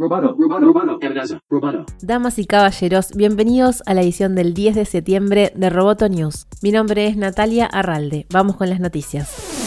Roboto, amenaza, roboto. Damas y caballeros, bienvenidos a la edición del 10 de septiembre de Roboto News. Mi nombre es Natalia Arralde. Vamos con las noticias.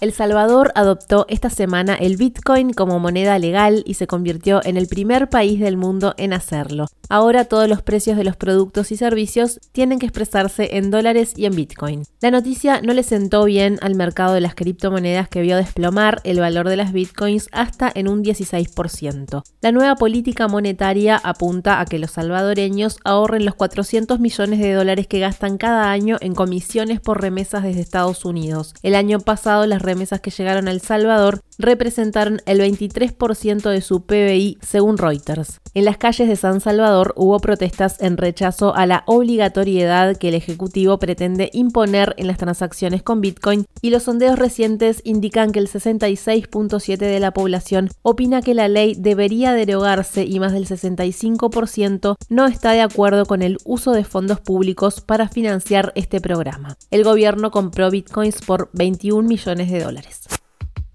El Salvador adoptó esta semana el Bitcoin como moneda legal y se convirtió en el primer país del mundo en hacerlo. Ahora todos los precios de los productos y servicios tienen que expresarse en dólares y en Bitcoin. La noticia no le sentó bien al mercado de las criptomonedas que vio desplomar el valor de las Bitcoins hasta en un 16%. La nueva política monetaria apunta a que los salvadoreños ahorren los 400 millones de dólares que gastan cada año en comisiones por remesas desde Estados Unidos. El año pasado las remesas que llegaron a El Salvador representaron el 23% de su PBI según Reuters. En las calles de San Salvador hubo protestas en rechazo a la obligatoriedad que el Ejecutivo pretende imponer en las transacciones con Bitcoin y los sondeos recientes indican que el 66.7% de la población opina que la ley debería derogarse y más del 65% no está de acuerdo con el uso de fondos públicos para financiar este programa. El gobierno compró Bitcoins por 21 millones de dólares.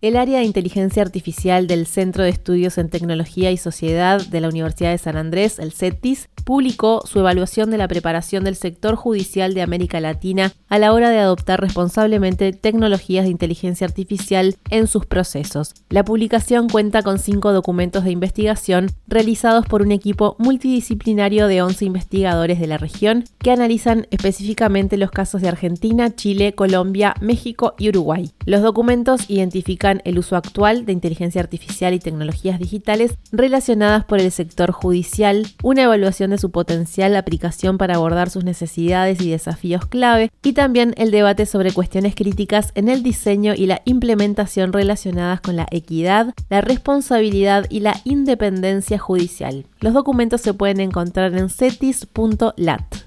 El área de inteligencia artificial del Centro de Estudios en Tecnología y Sociedad de la Universidad de San Andrés, el CETIS, publicó su evaluación de la preparación del sector judicial de América Latina a la hora de adoptar responsablemente tecnologías de inteligencia artificial en sus procesos. La publicación cuenta con cinco documentos de investigación realizados por un equipo multidisciplinario de 11 investigadores de la región que analizan específicamente los casos de Argentina, Chile, Colombia, México y Uruguay. Los documentos identifican el uso actual de inteligencia artificial y tecnologías digitales relacionadas por el sector judicial, una evaluación su potencial aplicación para abordar sus necesidades y desafíos clave, y también el debate sobre cuestiones críticas en el diseño y la implementación relacionadas con la equidad, la responsabilidad y la independencia judicial. Los documentos se pueden encontrar en cetis.lat.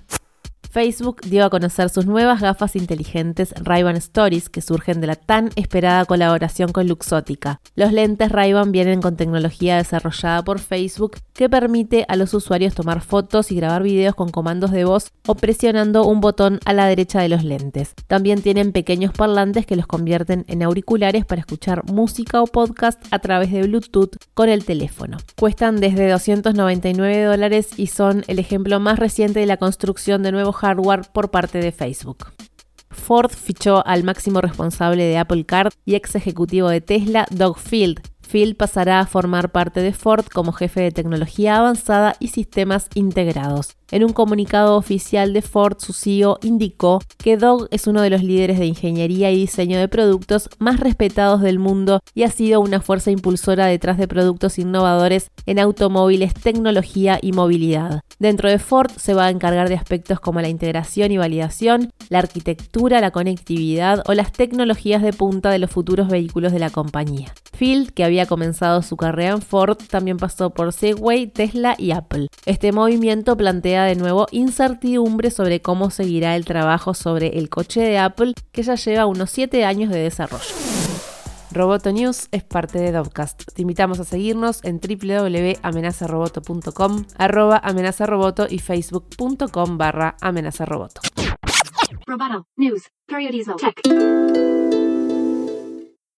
Facebook dio a conocer sus nuevas gafas inteligentes Ray-Ban Stories que surgen de la tan esperada colaboración con Luxottica. Los lentes Ray-Ban vienen con tecnología desarrollada por Facebook que permite a los usuarios tomar fotos y grabar videos con comandos de voz o presionando un botón a la derecha de los lentes. También tienen pequeños parlantes que los convierten en auriculares para escuchar música o podcast a través de Bluetooth con el teléfono. Cuestan desde 299 dólares y son el ejemplo más reciente de la construcción de nuevos hardware por parte de Facebook. Ford fichó al máximo responsable de Apple Card y ex ejecutivo de Tesla, Doug Field, Phil pasará a formar parte de Ford como jefe de tecnología avanzada y sistemas integrados. En un comunicado oficial de Ford, su CEO indicó que Doug es uno de los líderes de ingeniería y diseño de productos más respetados del mundo y ha sido una fuerza impulsora detrás de productos innovadores en automóviles, tecnología y movilidad. Dentro de Ford se va a encargar de aspectos como la integración y validación, la arquitectura, la conectividad o las tecnologías de punta de los futuros vehículos de la compañía. Field, que había comenzado su carrera en Ford, también pasó por Segway, Tesla y Apple. Este movimiento plantea de nuevo incertidumbre sobre cómo seguirá el trabajo sobre el coche de Apple, que ya lleva unos 7 años de desarrollo. Roboto News es parte de Dovcast. Te invitamos a seguirnos en www.amenazaroboto.com, arroba amenazaroboto y facebook.com barra amenazaroboto. Roboto News.